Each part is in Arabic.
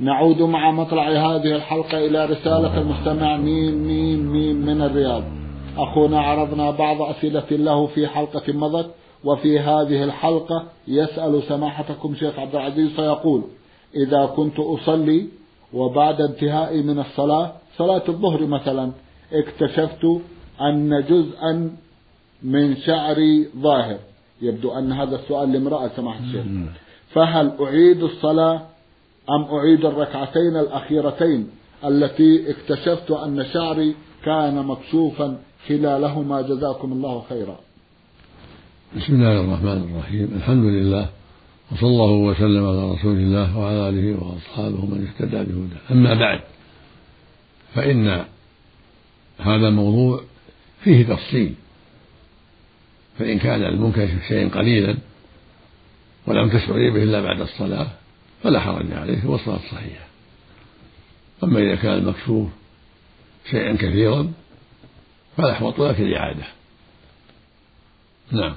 نعود مع مطلع هذه الحلقة إلى رسالة المستمع ميم ميم ميم من الرياض. أخونا عرضنا بعض أسئلة له في حلقة مضت وفي هذه الحلقة يسأل سماحتكم شيخ عبد العزيز فيقول إذا كنت أصلي وبعد انتهائي من الصلاة صلاة الظهر مثلا اكتشفت أن جزءا من شعري ظاهر. يبدو أن هذا السؤال لامرأة سماحة الشيخ. فهل أعيد الصلاة أم أعيد الركعتين الأخيرتين التي اكتشفت أن شعري كان مكشوفا خلالهما؟ جزاكم الله خيرا. بسم الله الرحمن الرحيم. الحمد لله وصلى الله وسلم على رسول الله وعلى آله وأصحابه من اهتدى بهداه. أما بعد فإن هذا الموضوع فيه تفصيل. فإن كان المنكشف شيئا قليلا ولم تشعري به إلا بعد الصلاة فلا حرج عليه والصلاة صحيحة أما إذا كان المكشوف شيئا كثيرا فالأحوط لك الإعادة. نعم.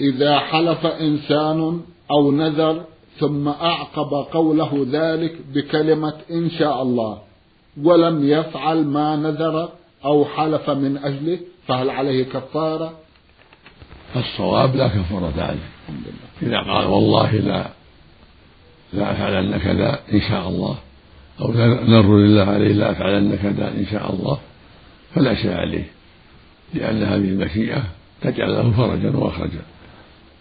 إذا حلف إنسان أو نذر ثم أعقب قوله ذلك بكلمة إن شاء الله ولم يفعل ما نذر أو حلف من أجله فهل عليه كفارة؟ الصواب لا كفارة عليه. إذا قال والله لا لا أفعلن كذا إن شاء الله. أو نر لله عليه لا أفعلن كذا إن شاء الله. فلا شيء عليه. لأن هذه المشيئة تجعل له فرجا ومخرجا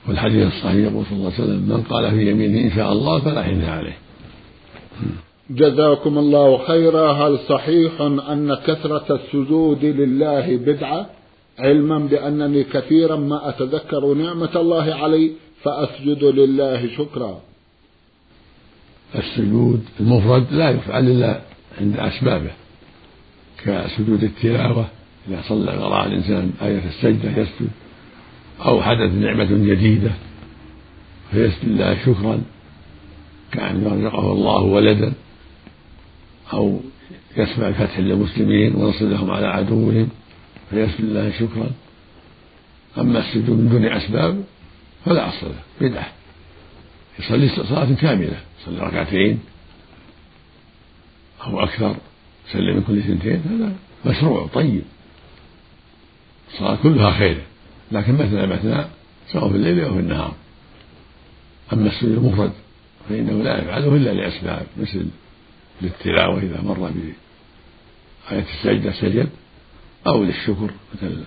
والحديث الصحيح يقول صلى الله عليه وسلم من قال في يمينه إن شاء الله فلا حين عليه. جزاكم الله خيرا. هل صحيح أن كثرة السجود لله بدعة؟ علما بأنني كثيرا ما أتذكر نعمة الله علي فأسجد لله شكرا. السجود المفرد لا يفعل إلا عند أسبابه كسجود التلاوة إذا صلى وراء الإنسان آية السجدة يسجد أو حدث نعمة جديدة فيسجد الله شكرا كأن يرزقه الله ولدا أو يسمع الفتح للمسلمين ونصر لهم على عدوهم فيسجد الله شكرا. أما السجود من دون أسباب فلا أصل له بدعة. يصلي صلاة كاملة يصلي ركعتين أو أكثر يسلم من كل سنتين هذا مشروع طيب. الصلاة كلها خير لكن مثنى مثنى سواء في الليل أو في النهار. أما السجود المفرد فإنه لا يفعله إلا لأسباب مثل للتلاوة إذا مر بآية السجدة سجد أو للشكر مثل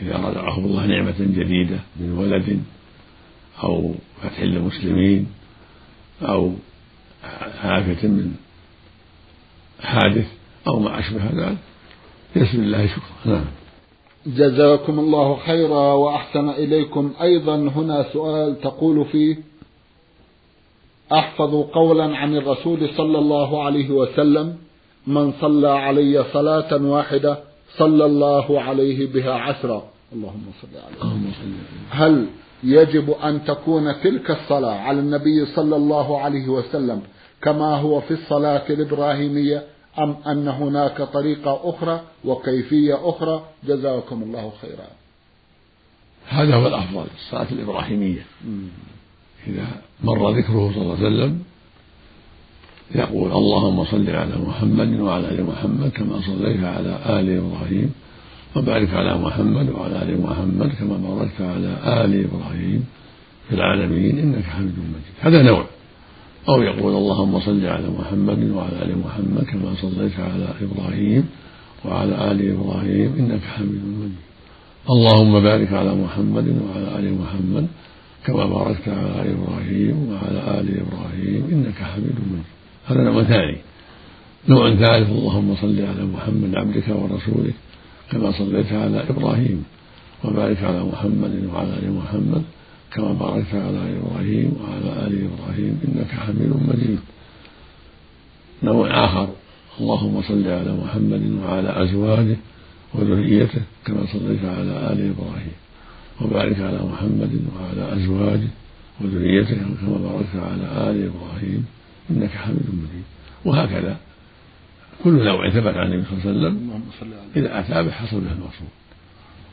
إذا رزقه الله نعمة جديدة من ولد أو فتح للمسلمين أو عافية من حادث أو ما أشبه ذلك. يسر الله شكرا. نعم. جزاكم الله خيرا وأحسن إليكم. أيضا هنا سؤال تقول فيه أحفظ قولا عن الرسول صلى الله عليه وسلم من صلى علي صلاة واحدة صلى الله عليه بها عشرا. اللهم صل عليه هل يجب أن تكون تلك الصلاة على النبي صلى الله عليه وسلم كما هو في الصلاة الإبراهيمية أم أن هناك طريقة أخرى وكيفية أخرى؟ جزاكم الله خيرا. هذا هو الأفضل الصلاة الإبراهيمية. إذا مر ذكره صلى الله عليه وسلم يقول اللهم صل على محمد وعلى آل محمد كما صليت على آل إبراهيم. وبارك على محمد وعلى آل محمد كما باركت على آل إبراهيم في العالمين إنك حميد مجيد. هذا نوع. أو يقول اللهم صل على محمد وعلى آل محمد كما صليت على إبراهيم وعلى آل إبراهيم إنك حميد مجيد. اللهم بارك على محمد وعلى آل محمد كما باركت على إبراهيم وعلى آل إبراهيم إنك حميد مجيد. هذا نوع ثاني. نوع ثالث اللهم صل على محمد عبدك ورسولك كما صليت على إبراهيم وبارك على محمد وعلى آل محمد كما باركت على إبراهيم وعلى آل إبراهيم إنك حميد مجيد. نوع آخر. اللهم صل على محمد وعلى أزواجه وذريته كما صليت على آل إبراهيم وبارك على محمد وعلى أزواجه وذريته كما باركت على آل إبراهيم إنك حميد مجيد. وهكذا كل نوع ثبت عن النبي صلى الله عليه وسلم إذا أتى به حصل له المقصود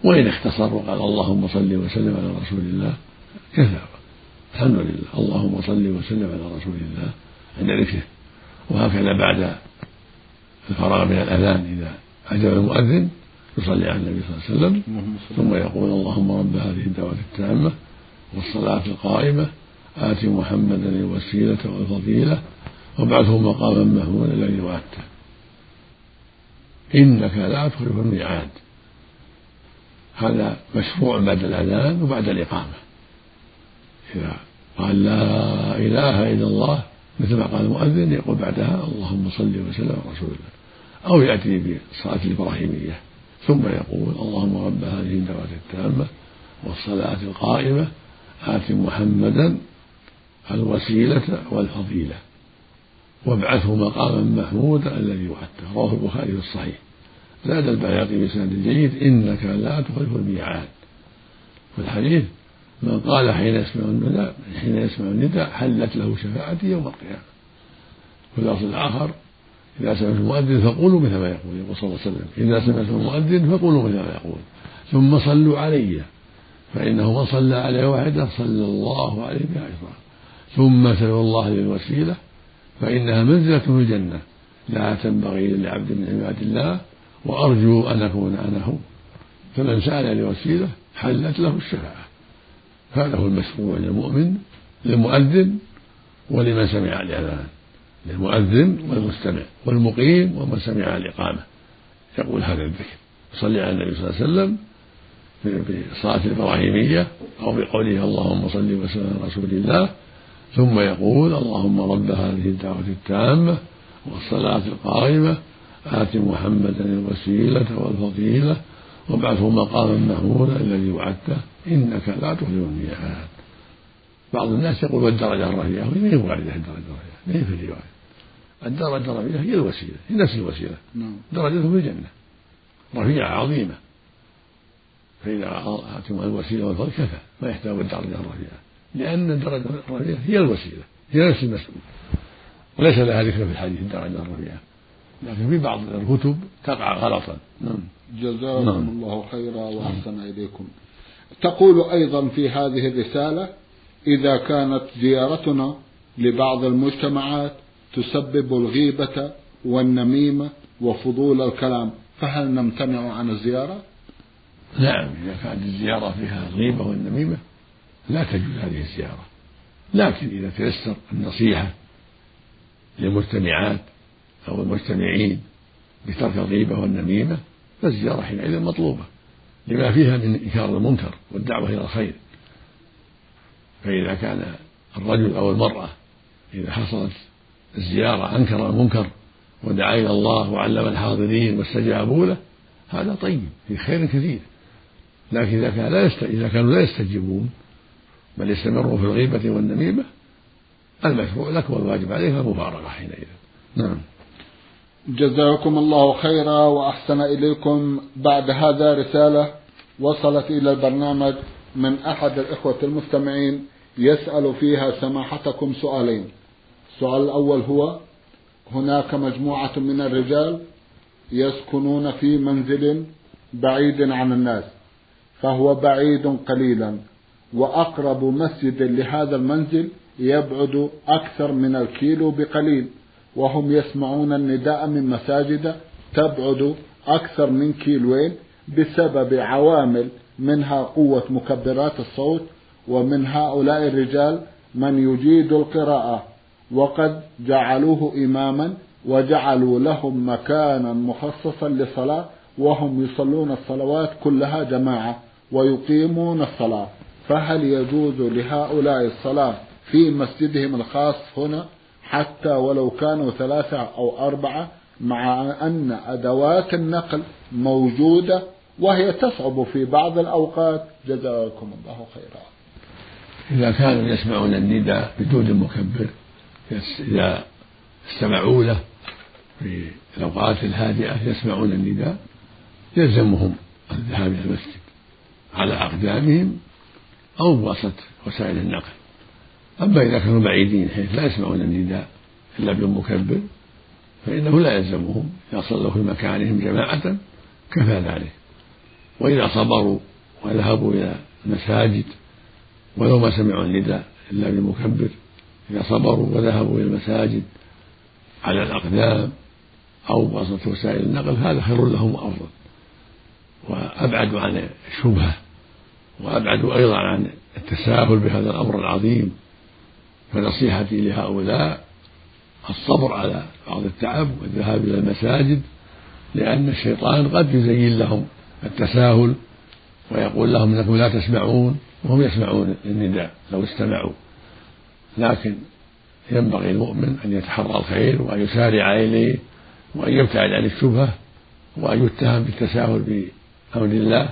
وإن اختصر وقال اللهم صل وسلم على رسول الله كفى الحمد لله. اللهم صل وسلم على رسول الله عند ذكره. وهكذا بعد الفراغ من الأذان إذا أجاب المؤذن يصلي على النبي صلى الله عليه وسلم. ثم يقول اللهم رب هذه الدعوة التامة والصلاة القائمة آت محمدا الوسيلة والفضيلة وابعثه مقاما محمودا الذي وعدته. إنك لا تخلف الميعاد. هذا مشروع بعد الأذان وبعد الإقامة. إذا قال لا إله إلا الله مثل ما قال المؤذن يقول بعدها اللهم صل وسلم على رسول الله. أو يأتي بالصلاة الإبراهيمية ثم يقول اللهم رب هذه الدعوة التامة والصلاة القائمة آت محمدا الوسيلة والفضيلة. وابعثه مقاما محمودا الذي وعدته رواه البخاري في الصحيح. زاد البياقي بسند جيد. إنك لا تخلف الميعاد. في الحديث من قال حين يسمع النداء حين يسمع النداء حلت له شفاعتي يوم القيامة. اللفظ الآخر إذا سمعت المؤذن فقولوا مثل ما يقول يقول صلى الله عليه وسلم. إذا سمعت المؤذن فقولوا مثل ما يقول. ثم صلوا علي. فإنه من صلى علي واحدة صلى الله عليه بعشره ثم سلوا الله للوسيلة فإنها منزلة في الجنة. لا تنبغي لعبد من عباد الله وأرجو أن أكون أنا هو. فمن سأل لوسيلة حلت له الشفاعة. هذا هو المشروع للمؤمن للمؤذن ولمن سمع الأذان للمؤذن والمستمع والمقيم ومن سمع الإقامة يقول هذا الذكر. يصلي على النبي صلى الله عليه وسلم في الصلاة الإبراهيمية أو بقوله اللهم صل وسلم على رسول الله. ثم يقول اللهم رب هذه الدعوة التامة والصلاة القائمة آت محمدا الوسيلة والفضيلة وابعثه مقاما محمودا الذي وعدته إنك لا تخلف الميعاد. بعض الناس يقول والدرجة الرفيعة وهي غير واردة الدرجة الرفيعة ما هي في الرواية. الدرجة الرفيعة هي الوسيلة هي نفس الوسيلة. نعم. درجته في الجنة. رفيعة عظيمة. فإذا آتم الوسيلة والفضل كفى ما يحتاج الدرجة الرفيعة. لأن الدرجة الرفيعة هي الوسيلة هي نفس المسؤول وليس لها ذكر في الحديث الدرجة الرفيعة لكن في بعض الكتب تقع غلطا. نعم. جزاكم نعم. الله خيرا وأحسن إليكم. تقول أيضا في هذه الرسالة إذا كانت زيارتنا لبعض المجتمعات تسبب الغيبة والنميمة وفضول الكلام فهل نمتنع عن الزيارة؟ نعم إذا كانت الزيارة فيها الغيبة والنميمة لا تجوز هذه الزيارة لكن إذا تيسر النصيحة للمجتمعات أو المجتمعين بترك الغيبة والنميمة فالزيارة حينئذ مطلوبة لما فيها من إنكار المنكر والدعوة إلى الخير فإذا كان الرجل أو المرأة إذا حصلت الزيارة أنكر المنكر ودعا إلى الله وعلم الحاضرين واستجابوا له هذا طيب في خير كثير لكن إذا كان لا. إذا كانوا لا يستجيبون بل يستمروا في الغيبة والنميمة. المشروع لك والواجب عليك المفارقة حينئذ. نعم. جزاكم الله خيرا وأحسن إليكم. بعد هذا رسالة وصلت إلى البرنامج من أحد الإخوة المستمعين يسأل فيها سماحتكم سؤالين. السؤال الأول هو هناك مجموعة من الرجال يسكنون في منزل بعيد عن الناس فهو بعيد قليلا. وأقرب مسجد لهذا المنزل يبعد أكثر من الكيلو بقليل وهم يسمعون النداء من مساجد تبعد أكثر من كيلوين بسبب عوامل منها قوة مكبرات الصوت ومن هؤلاء الرجال من يجيد القراءة وقد جعلوه إماما وجعلوا لهم مكانا مخصصا للصلاة وهم يصلون الصلوات كلها جماعة ويقيمون الصلاة. فهل يجوز لهؤلاء الصلاة في مسجدهم الخاص هنا حتى ولو كانوا ثلاثة أو أربعة مع أن أدوات النقل موجودة وهي تصعب في بعض الأوقات؟ جزاكم الله خيرا. إذا كانوا يسمعون النداء بدون مكبر إذا استمعوا له في الأوقات الهادئة يسمعون النداء يلزمهم الذهاب إلى المسجد على أقدامهم أو بواسطة وسائل النقل. أما إذا كانوا بعيدين حيث لا يسمعون النداء إلا بالمكبر فإنه لا يلزمهم إذا صلوا في مكانهم جماعة كفى ذلك. وإذا صبروا وذهبوا إلى المساجد ولو ما سمعوا النداء إلا بالمكبر إذا صبروا وذهبوا إلى المساجد على الأقدام أو بواسطة وسائل النقل هذا خير لهم وأفضل. وأبعد عن الشبهة. وأبعد أيضا عن التساهل بهذا الأمر العظيم فنصيحتي لهؤلاء الصبر على بعض التعب والذهاب إلى المساجد لأن الشيطان قد يزين لهم التساهل ويقول لهم إنكم لا تسمعون وهم يسمعون النداء لو استمعوا. لكن ينبغي المؤمن أن يتحرى الخير وأن يسارع إليه وأن يبتعد عن الشبهة وأن يتهم بالتساهل بأمر الله.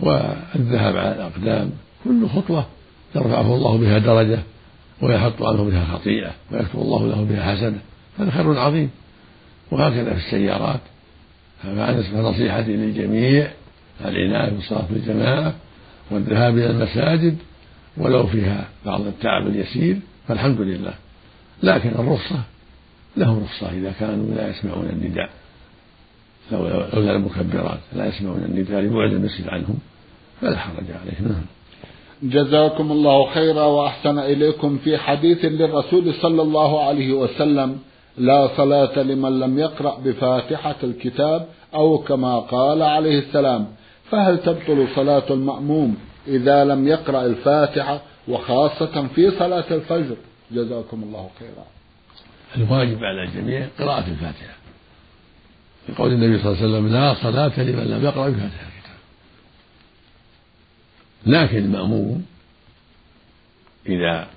والذهاب على الأقدام كل خطوة يرفعه الله بها درجة ويحط عنه بها خطيئة ويكتب الله له بها حسنة هذا خير عظيم. وهكذا في السيارات. فنصيحتي للجميع العناية بالصلاة في الجماعة والذهاب إلى المساجد ولو فيها بعض التعب اليسير فالحمد لله. لكن الرخصة لهم رخصة إذا كانوا لا يسمعون النداء. لولا المكبرات لا يسمعون النداء لبعد المسجد عنهم فلا حرج عليهم. نعم. جزاكم الله خيرا وأحسن إليكم. في حديث للرسول صلى الله عليه وسلم لا صلاة لمن لم يقرأ بفاتحة الكتاب أو كما قال عليه السلام فهل تبطل صلاة المأموم إذا لم يقرأ الفاتحة وخاصة في صلاة الفجر؟ جزاكم الله خيرا. الواجب على الجميع قراءة الفاتحة. لقول النبي صلى الله عليه وسلم لا صلاة لمن لم يقرأ بفاتحة الكتاب لكن المأموم إذا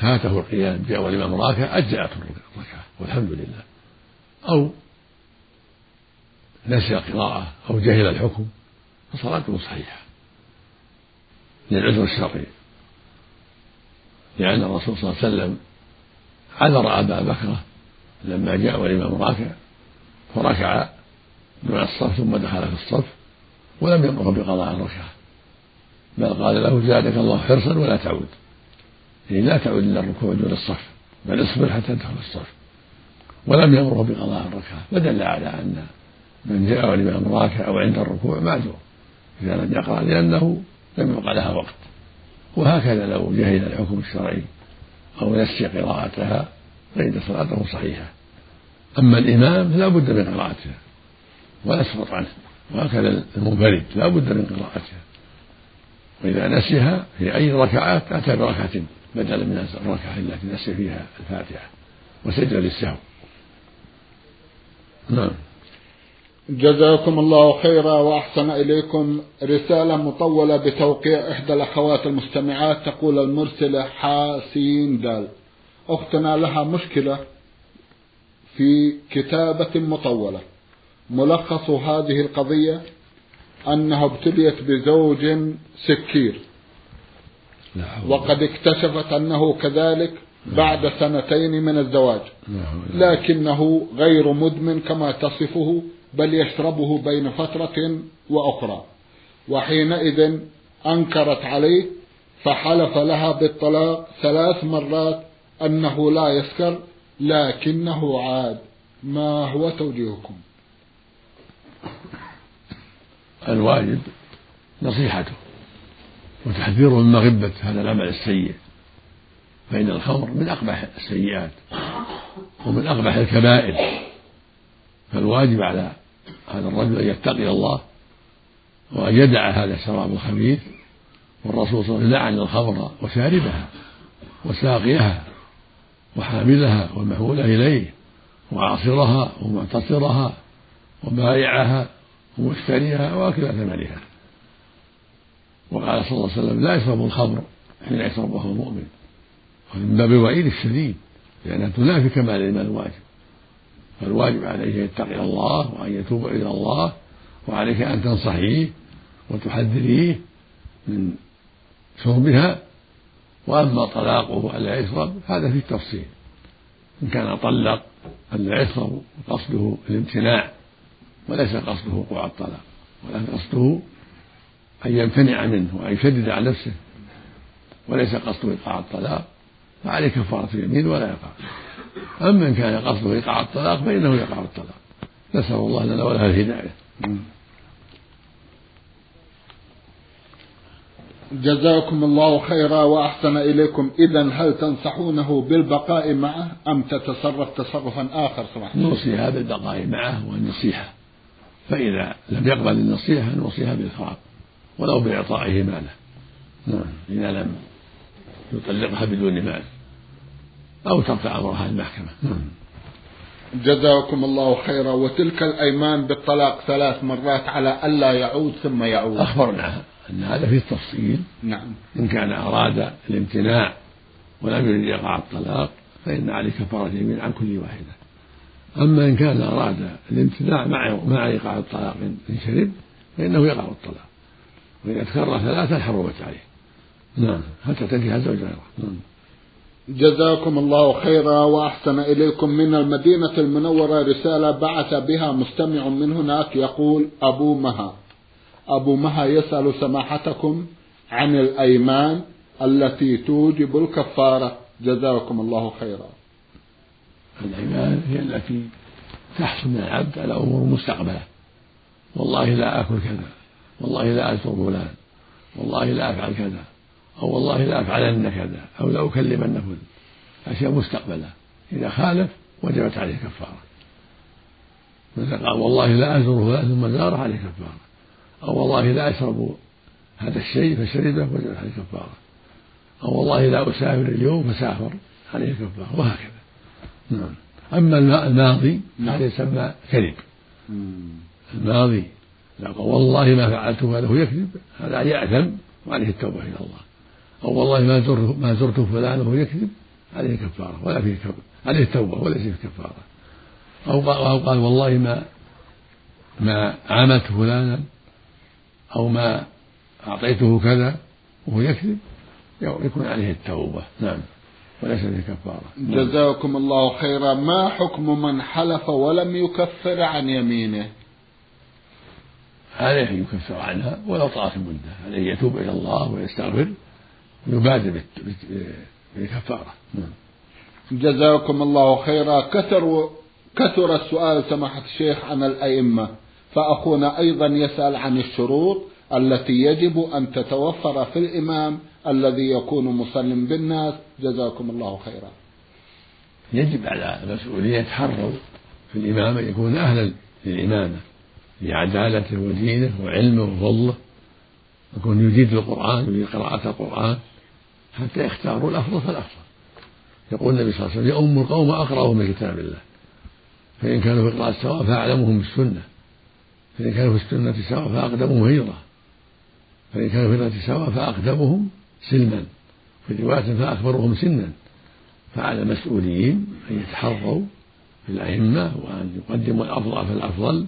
فاته القيام جاء والإمام راكع أجزأته الركعة. والحمد لله. أو نسي القراءة أو جهل الحكم فصلاته صحيحة. للعذر الشرعي. لأن الرسول صلى الله عليه وسلم عذر أبا بكر لما جاء والإمام راكع فركع دون الصف ثم دخل في الصف ولم يأمره بقضاء الركعة. بل قال له زادك الله حرصا ولا تعود. يعني لا تعود إلى الركوع دون الصف بل اصبر حتى تدخل الصف. ولم يأمره بقضاء الركعة. فدل على أن من جاء والإمام راكع أو عند الركوع معذور إذا لم يقرأ لأنه لم يبقى لها وقت. وهكذا لو جهل الحكم الشرعي أو نسي قراءتها فإن صلاته صحيحة. أما الإمام فلا بد من قراءتها ولا يسقط عنه وهكذا المنفرد لا بد من قراءتها وإذا نسيها في أي ركعات أتى بركعة بدلا من الركعة التي نسي فيها الفاتحة وسجد للسهو. نعم. جزاكم الله خيرا وأحسن إليكم. رسالة مطولة بتوقيع إحدى الأخوات المستمعات تقول المرسلة حاسين دال. أختنا لها مشكلة. في كتابة مطولة. ملخص هذه القضية أنها ابتليت بزوج سكير. وقد اكتشفت أنه كذلك بعد سنتين من الزواج. لكنه غير مدمن كما تصفه بل يشربه بين فترة وأخرى. وحينئذ أنكرت عليه فحلف لها بالطلاق ثلاث مرات أنه لا يسكر لكنه عاد. ما هو توجيهكم؟ الواجب نصيحته وتحذيره من مغبة هذا العمل السيء فإن الخمر من أقبح السيئات ومن أقبح الكبائر. فالواجب على هذا الرجل أن يتقي الله وأن يدع هذا الشراب الخبيث والرسول صلى الله عليه وسلم لعن الخمر وشاربها وساقيها. وحاملها والمحمولة إليه وعاصرها ومعتصرها وبائعها ومشتريها وأكل ثمنها. وقال صلى الله عليه وسلم لا يشرب الخمر حين يشربها المؤمن من باب الوعيد الشديد لأنها تنافي كمال الإيمان الواجب. فالواجب عليه أن يتقي الله وأن يتوب إلى الله وعليك أن تنصحيه وتحذريه من شربها وأما طلاقه ألا يشرب هذا في التفصيل إن كان طلق ألا يشرب قصده الامتناع وليس قصده وقوع الطلاق ولكن قصده أن يمتنع منه وأن يشدد على نفسه وليس قصده إيقاع الطلاق فعليه كفارة اليمين ولا يقع. أما إن كان قصده إيقاع الطلاق فإنه يقع الطلاق. نسأل الله لنا ولها الهداية. جزاكم الله خيرا وأحسن إليكم. إذا هل تنصحونه بالبقاء معه أم تتصرف تصرفا آخر؟ سمحت نوصيها بالبقاء معه والنصيحة. فإذا لم يقبل النصيحة نوصيها بالفراق ولو بإعطائه ماله. نعم إذا لم يطلقها بدون مال أو ترفع أمرها المحكمة. نعم. جزاكم الله خيرا. وتلك الأيمان بالطلاق ثلاث مرات على ألا يعود ثم يعود. أخبرنا. أن هذا في التفصيل نعم. إن كان أراد الامتناع ولم يريد يقع الطلاق فإن عليه كفارة يمين عن كل واحدة. أما إن كان أراد الامتناع مع مع إيقاع الطلاق إن شرب فإنه يقع الطلاق. وإذا تكرر ثلاثة حرمت عليه. نعم. حتى تنكح الزوج غيره. نعم. جزاكم الله خيرا وأحسن إليكم من المدينة المنورة رسالة بعث بها مستمع من هناك يقول أبو مها. أبو مها يسأل سماحتكم عن الأيمان التي توجب الكفارة. جزاكم الله خيرا. الأيمان هي التي تحصل من العبد على أمور مستقبلة. والله لا آكل كذا. والله لا أزور فلان. والله لا أفعل كذا. أو والله لا أفعلن كذا. أو لا أكلمن فلان أشياء مستقبلة. إذا خالف وجبت عليه كفارة. مثل قال والله لا أزور فلان ثم زاره عليه كفارة. أو والله لا أشرب هذا الشيء فشربه وجبت عليه كفارة. أو والله لا أسافر اليوم فسافر عليه كفارة وهكذا. نعم. أما الماضي نعم. هذا يسمى كذب. الماضي لا والله ما فعلته هذا هو يكذب هذا يأثم وعليه التوبة إلى الله. أو والله ما زرت ما زرت فلان وهو يكذب عليه كفارة ولا فيه كفارة عليه التوبة وليس فيه كفارة. أو أو قال والله ما ما عاملت فلانا أو ما أعطيته كذا وهو يكذب يكون عليه التوبة. نعم. وليس فيه كفارة. جزاكم الله خيرا. ما حكم من حلف ولم يكفر عن يمينه؟ عليه أن يكفر عنها ولو طالت المدة عليه يتوب إلى الله ويستغفر ويبادر بالكفارة نعم. جزاكم الله خيرا. كثر كثر السؤال سماحة الشيخ عن الأئمة. فأخونا أيضا يسأل عن الشروط التي يجب أن تتوفر في الإمام الذي يكون مسلم بالناس. جزاكم الله خيرا. يجب على المسؤولين يتحروا في الإمامة يكون أهلا للإمامة لعدالته ودينه وعلمه وفضله. يكون يجيد القرآن يجيد قراءة القرآن حتى يختاروا الأفضل فالأفضل. يقول النبي صلى الله عليه وسلم يؤم القوم أقرأهم من كتاب الله فإن كانوا في القراءة سواء فأعلمهم بالسنة. فإن كانوا في السنة سواء فأقدمهم هجرة. فإن كانوا في الهجرة سواء فأقدمهم سلما. في رواية فأكبرهم سنا. فعلى المسؤولين أن يتحروا في الأئمة وأن يقدموا الأفضل فالأفضل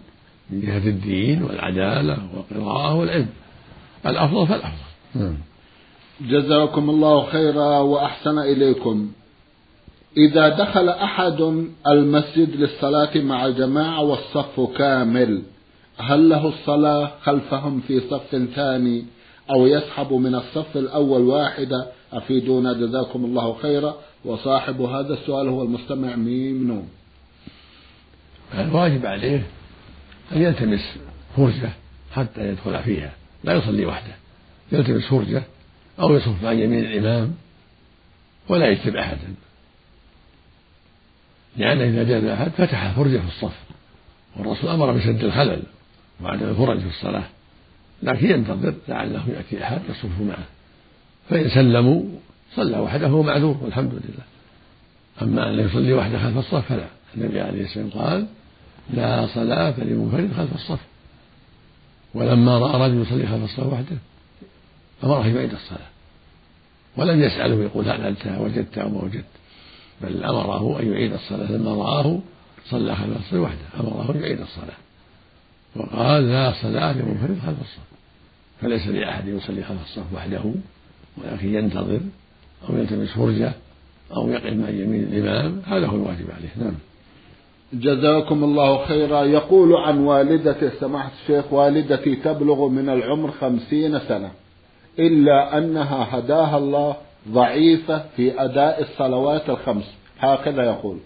من جهة الدين والعدالة والقراءة والعلم. الأفضل فالأفضل. نعم. جزاكم الله خيرا وأحسن إليكم. إذا دخل أحد المسجد للصلاة مع جماعة والصف كامل هل له الصلاة خلفهم في صف ثاني أو يسحب من الصف الأول واحدة؟ أفيدونا جزاكم الله خيرا. وصاحب هذا السؤال هو المستمع ميم نوم الواجب عليه أن يلتمس فرجة حتى يدخل فيها لا يصلي وحده. يلتمس فرجة أو يصف عن يمين الإمام ولا يكتب أحدا. لأن إذا جاء أحد فتح فرجة في الصف والرسول أمر بسد الخلل. وعدم الفرج في الصلاة. لكن ينتظر لعله يأتي أحد يصف معه. فإن سلموا صلى وحده هو معذور والحمد لله. أما أن يصلي وحده خلف الصف فلا. النبي عليه الصلاة والسلام قال لا صلاة لمنفرد خلف الصف. ولما رأى رجل يصلي خلف الصف وحده أمره يعيد الصلاة. ولم يسأله يقول هل أنت وجدت أو ما وجدت. بل أمره أن يعيد الصلاة. لما رآه صلى خلف الصف وحده أمره أن يعيد الصلاة. وقال لا صلاة لمنفرد خلف الصف فليس لأحد يصلي خلف الصف وحده ولكن ينتظر أو يلتمس فرجة أو يقف مع يمين الإمام هذا هو الواجب عليه. نعم. جزاكم الله خيرا. يقول عن والدته سماحة الشيخ والدتي تبلغ من العمر خمسين سنة إلا أنها هداها الله ضعيفة في أداء الصلوات الخمس. هكذا يقول.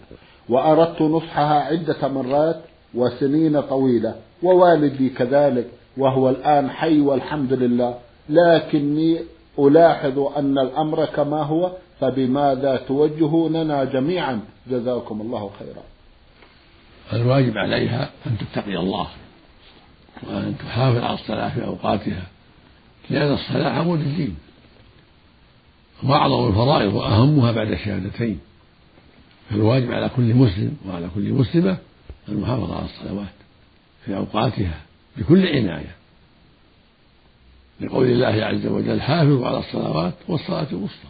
وأردت نصحها عدة مرات وسنين طويلة. ووالدي كذلك وهو الآن حي والحمد لله. لكني ألاحظ أن الأمر كما هو فبماذا توجهوننا جميعا؟ جزاكم الله خيرا. الواجب عليها أن تتقي الله وأن تحافظ على الصلاة في أوقاتها لأن الصلاة عمود الدين. وأعظم الفرائض وأهمها بعد الشهادتين. فالواجب على كل مسلم وعلى كل مسلمة المحافظة على الصلوات. في أوقاتها بكل عناية. لقول الله عز وجل حافظوا على الصلوات والصلاة الوسطى.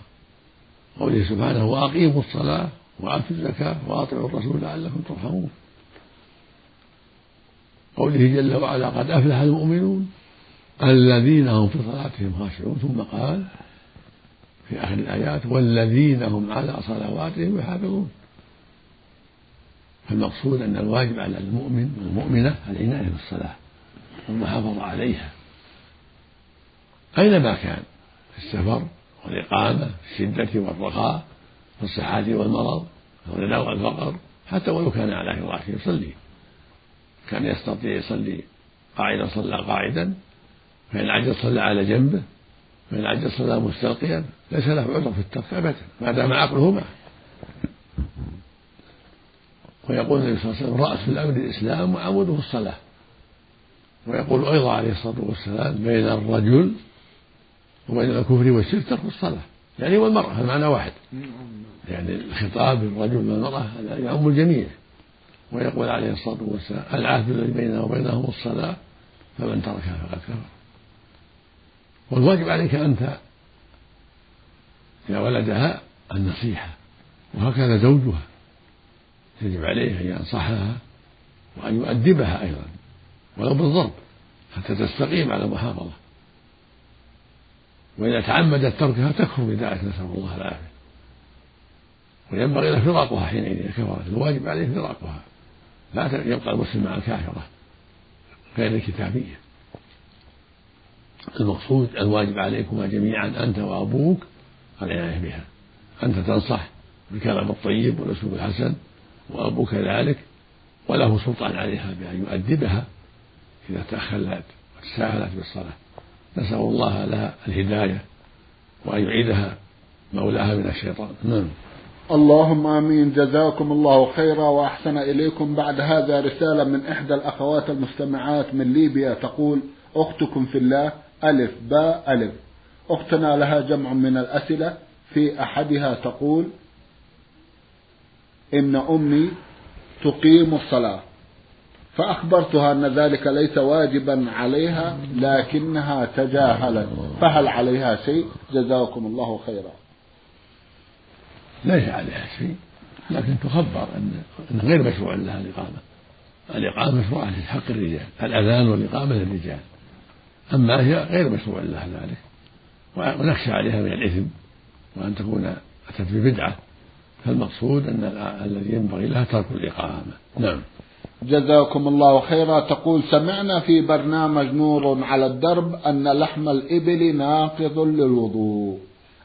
قوله سبحانه وأقيموا الصلاة وآتوا الزكاة وأطيعوا الرسول لعلكم ترحمون. قوله جل وعلا قد أفلح المؤمنون الذين هم في صلاتهم خاشعون. ثم قال في آخر الآيات والذين هم على صلواتهم يحافظون. فالمقصود أن الواجب على المؤمن والمؤمنة العناية بالصلاة والمحافظة عليها. أينما كان في السفر والإقامة في الشدة والرخاء في الصحة والمرض في والفقر حتى ولو كان على فراشه يصلي. كان يستطيع يصلي قاعدا صلى قاعدا فإن عجز صلى على جنبه فإن عجز صلى مستلقيا ليس له عذر في الترك أبدا ما دام عقله معه. ويقول النبي صلى الله عليه وسلم رأس الأمر الإسلام وعموده الصلاة. ويقول أيضا عليه الصلاة والسلام بين الرجل وبين الكفر والشرك ترك الصلاة. يعني والمرأة المعنى واحد. يعني الخطاب للرجل والمرأة يعم الجميع. ويقول عليه الصلاة والسلام العهد الذي بيننا وبينهم الصلاة فمن تركها فقد كفر. والواجب عليك أنت يا ولدها النصيحة وهكذا زوجها. يجب عليه أن ينصحها وأن يؤدبها أيضا ولو بالضرب حتى تستقيم على المحافظة وإذا تعمدت تركها تكفر بذلك نسأل الله العافية. وينبغي له فراقها حينئذ إذا كفرت. الواجب عليه فراقها. لا يبقى المسلم مع الكافرة غير الكتابية. المقصود الواجب عليكما جميعا أنت وأبوك العناية بها. أنت تنصح بالكلام الطيب والأسلوب الحسن وأبوك كذلك وله سلطان عليها بأن يؤدبها. إذا تخلت وتساهلت بالصلاة نسأل الله لها الهداية وأن يعيدها مولاها من الشيطان. نعم. اللهم آمين. جزاكم الله خيرا وأحسن إليكم. بعد هذا رسالة من إحدى الأخوات المستمعات من ليبيا تقول أختكم في الله ألف باء ألف. أختنا لها جمع من الأسئلة في أحدها تقول إن أمي تقيم الصلاة. فأخبرتها أن ذلك ليس واجبا عليها لكنها تجاهلت. فهل عليها شيء؟ جزاكم الله خيرا. ليس عليها شيء لكن تخبر أن غير مشروع لها الإقامة. الإقامة مشروعة في حق الرجال الأذان والإقامة للرجال. أما هي غير مشروع لها ذلك. ونخشى عليها من الإثم وأن تكون أتت ببدعة. فالمقصود أن الذي ينبغي لها ترك الإقامة. نعم. جزاكم الله خيرا. تقول سمعنا في برنامج نور على الدرب أن لحم الإبل ناقض للوضوء.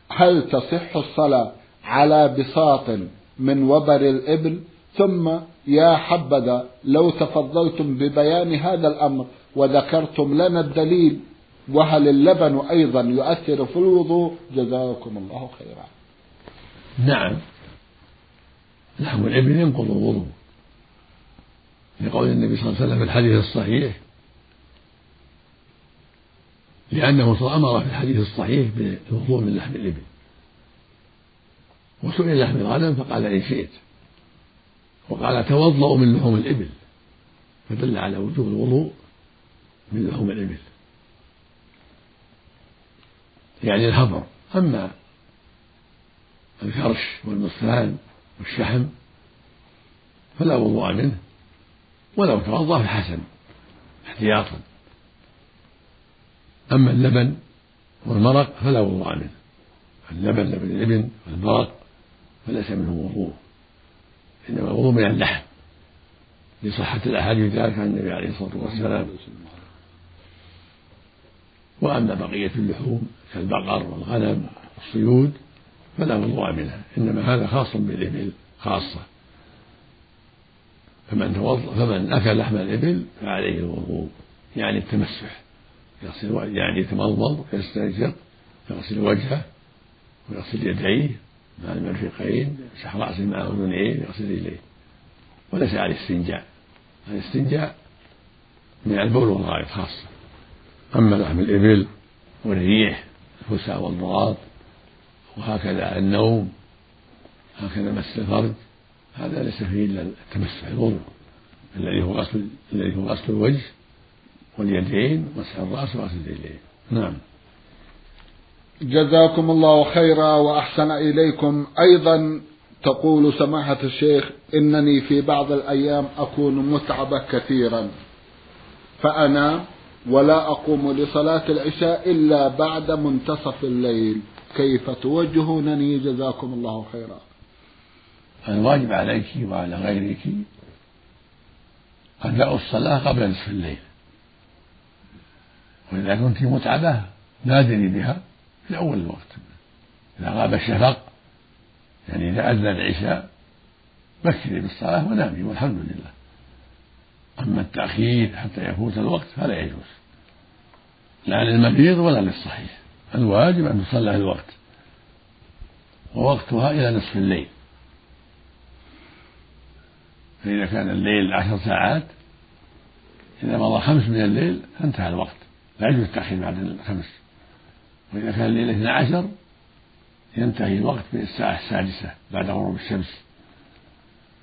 هل تصح الصلاة على بساط من وبر الإبل؟ ثم يا حبذا لو تفضلتم ببيان هذا الأمر وذكرتم لنا الدليل وهل اللبن أيضا يؤثر في الوضوء؟ جزاكم الله خيرا. نعم. لحم الإبل ينقض الوضوء لقول النبي صلى الله عليه وسلم في الحديث الصحيح لأنه أمر في الحديث الصحيح بالوضوء من لحم الإبل. وسئل لحم الغنم فقال إن شئت. وقال توضأوا من لحوم الإبل. فدل على وجوب الوضوء من لحوم الإبل. يعني الهضر أما الكرش والمصفان والشحم فلا وضوء منه. ولو توضأ فحسن احتياطا. أما اللبن والمرق فلا وضوء منه. اللبن لبن الإبن والمرق فليس منه وضوء. إنما الوضوء من اللحم. لصحة الأحاديث ذلك عن النبي عليه الصلاة والسلام. وأما بقية اللحوم كالبقر والغنم والصيود فلا وضوء منها إنما هذا خاص بالإبل خاصة. فمن توضأ فمن أكل لحم الإبل فعليه الوضوء يعني التمسح. يغسل يعني يتمضمض ويستنشق يغسل وجهه ويغسل يديه مع المرفقين يمسح رأسه مع أذنيه يغسل رجليه. وليس عليه استنجاء. الاستنجاء من البول والغائط خاصة. أما لحم الإبل والريح الفسا والضراط وهكذا النوم هكذا مس الفرج هذا ليس فيه إلا التمسح الوضوء الذي هو غسل الذي هو غسل الوجه واليدين ومسح الرأس وغسل الرجلين. نعم. جزاكم الله خيرا وأحسن إليكم. أيضا تقول سماحة الشيخ إنني في بعض الأيام أكون متعبة كثيرا فأنام ولا أقوم لصلاة العشاء إلا بعد منتصف الليل. كيف توجهونني جزاكم الله خيرا. الواجب عليك وعلى غيرك أداء الصلاة قبل نصف الليل. وإذا كنت متعبة نادري بها في أول الوقت. إذا غاب الشفق يعني إذا أذن العشاء بكري بالصلاة ونامي والحمد لله. أما التأخير حتى يفوت الوقت فلا يجوز. لا للمريض ولا للصحيح. الواجب أن تصلى في الوقت. ووقتها إلى نصف الليل. فإذا كان الليل عشر ساعات إذا مضى خمس من الليل انتهى الوقت. لا يجوز التأخير بعد الخمس. وإذا كان الليل اثنى عشر ينتهي الوقت في الساعة السادسة بعد غروب الشمس.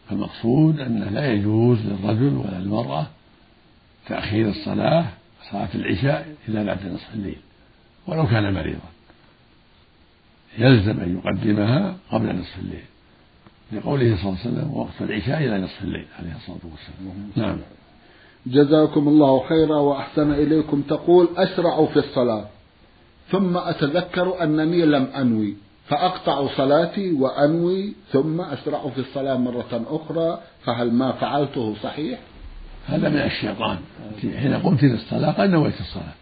فالمقصود أنه لا يجوز للرجل ولا للمرأة تأخير الصلاة صلاة العشاء إلا بعد نصف الليل. ولو كان مريضا. يلزم أن يقدمها قبل نصف الليل. لقوله صلى الله عليه وسلم وقت العشاء إلى نصف الليل عليه الصلاة والسلام. نعم. جزاكم الله خيرا وأحسن إليكم. تقول أشرع في الصلاة. ثم أتذكر أنني لم أنوي فأقطع صلاتي وأنوي ثم أشرع في الصلاة مرة أخرى فهل ما فعلته صحيح؟ هذا من الشيطان. حين قمت للصلاة قد نويت الصلاة.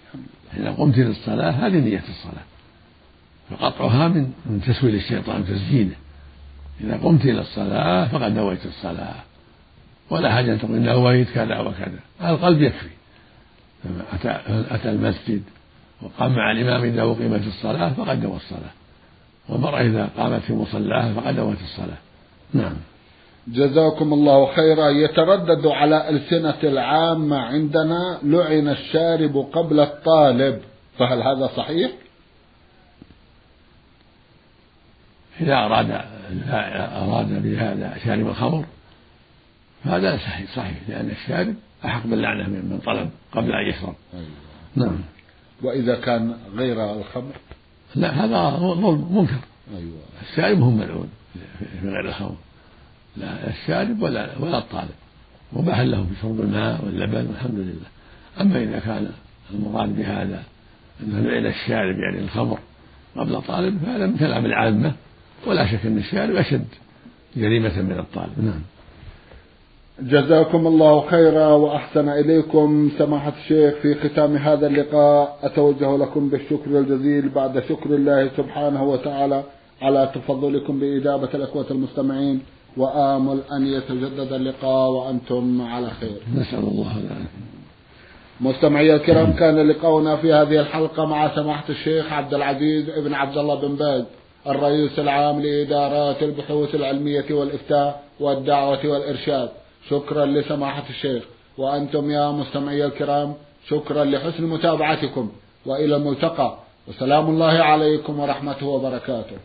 حين قمت للصلاة هذه نية الصلاة. فقطعها من من تسويل الشيطان وتزيينه إذا قمت إلى الصلاة فقد نويت الصلاة. ولا حاجة أن تقول نويت كذا وكذا. القلب يكفي. أتى, أتى المسجد وقام مع الإمام إذا أقيمت الصلاة فقد نوى الصلاة. والمرأة إذا قامت في مصلاها فقد نوت الصلاة. نعم. جزاكم الله خيرا. يتردد على ألسنة العامة عندنا لعن الشارب قبل الطالب. فهل هذا صحيح؟ إذا أراد أراد بهذا شارب الخمر فهذا صحيح صحيح لأن الشارب أحق باللعنة من طلب قبل أن يشرب. أيوة. نعم. وإذا كان غير الخمر؟ لا هذا منكر. أيوة. الشارب هم ملعون في غير الخمر. لا الشارب ولا ولا الطالب. مباح له في شرب الماء واللبن والحمد لله. أما إذا كان المراد بهذا أنه لعن الشارب يعني الخمر قبل طالب فهذا من كلام العامة. ولا شك أن الشارب أشد جريمة من الطالب. نعم. جزاكم الله خيرا وأحسن إليكم سماحة الشيخ في ختام هذا اللقاء. أتوجه لكم بالشكر الجزيل بعد شكر الله سبحانه وتعالى على تفضلكم بإجابة الإخوة المستمعين. وآمل أن يتجدد اللقاء وأنتم على خير. نسأل الله العافية. مستمعي الكرام كان لقاؤنا في هذه الحلقة مع سماحة الشيخ عبد العزيز ابن عبد الله بن باز الرئيس العام لإدارات البحوث العلمية والإفتاء والدعوة والإرشاد. شكرا لسماحة الشيخ. وأنتم يا مستمعي الكرام شكرا لحسن متابعتكم. وإلى الملتقى. وسلام الله عليكم ورحمته وبركاته.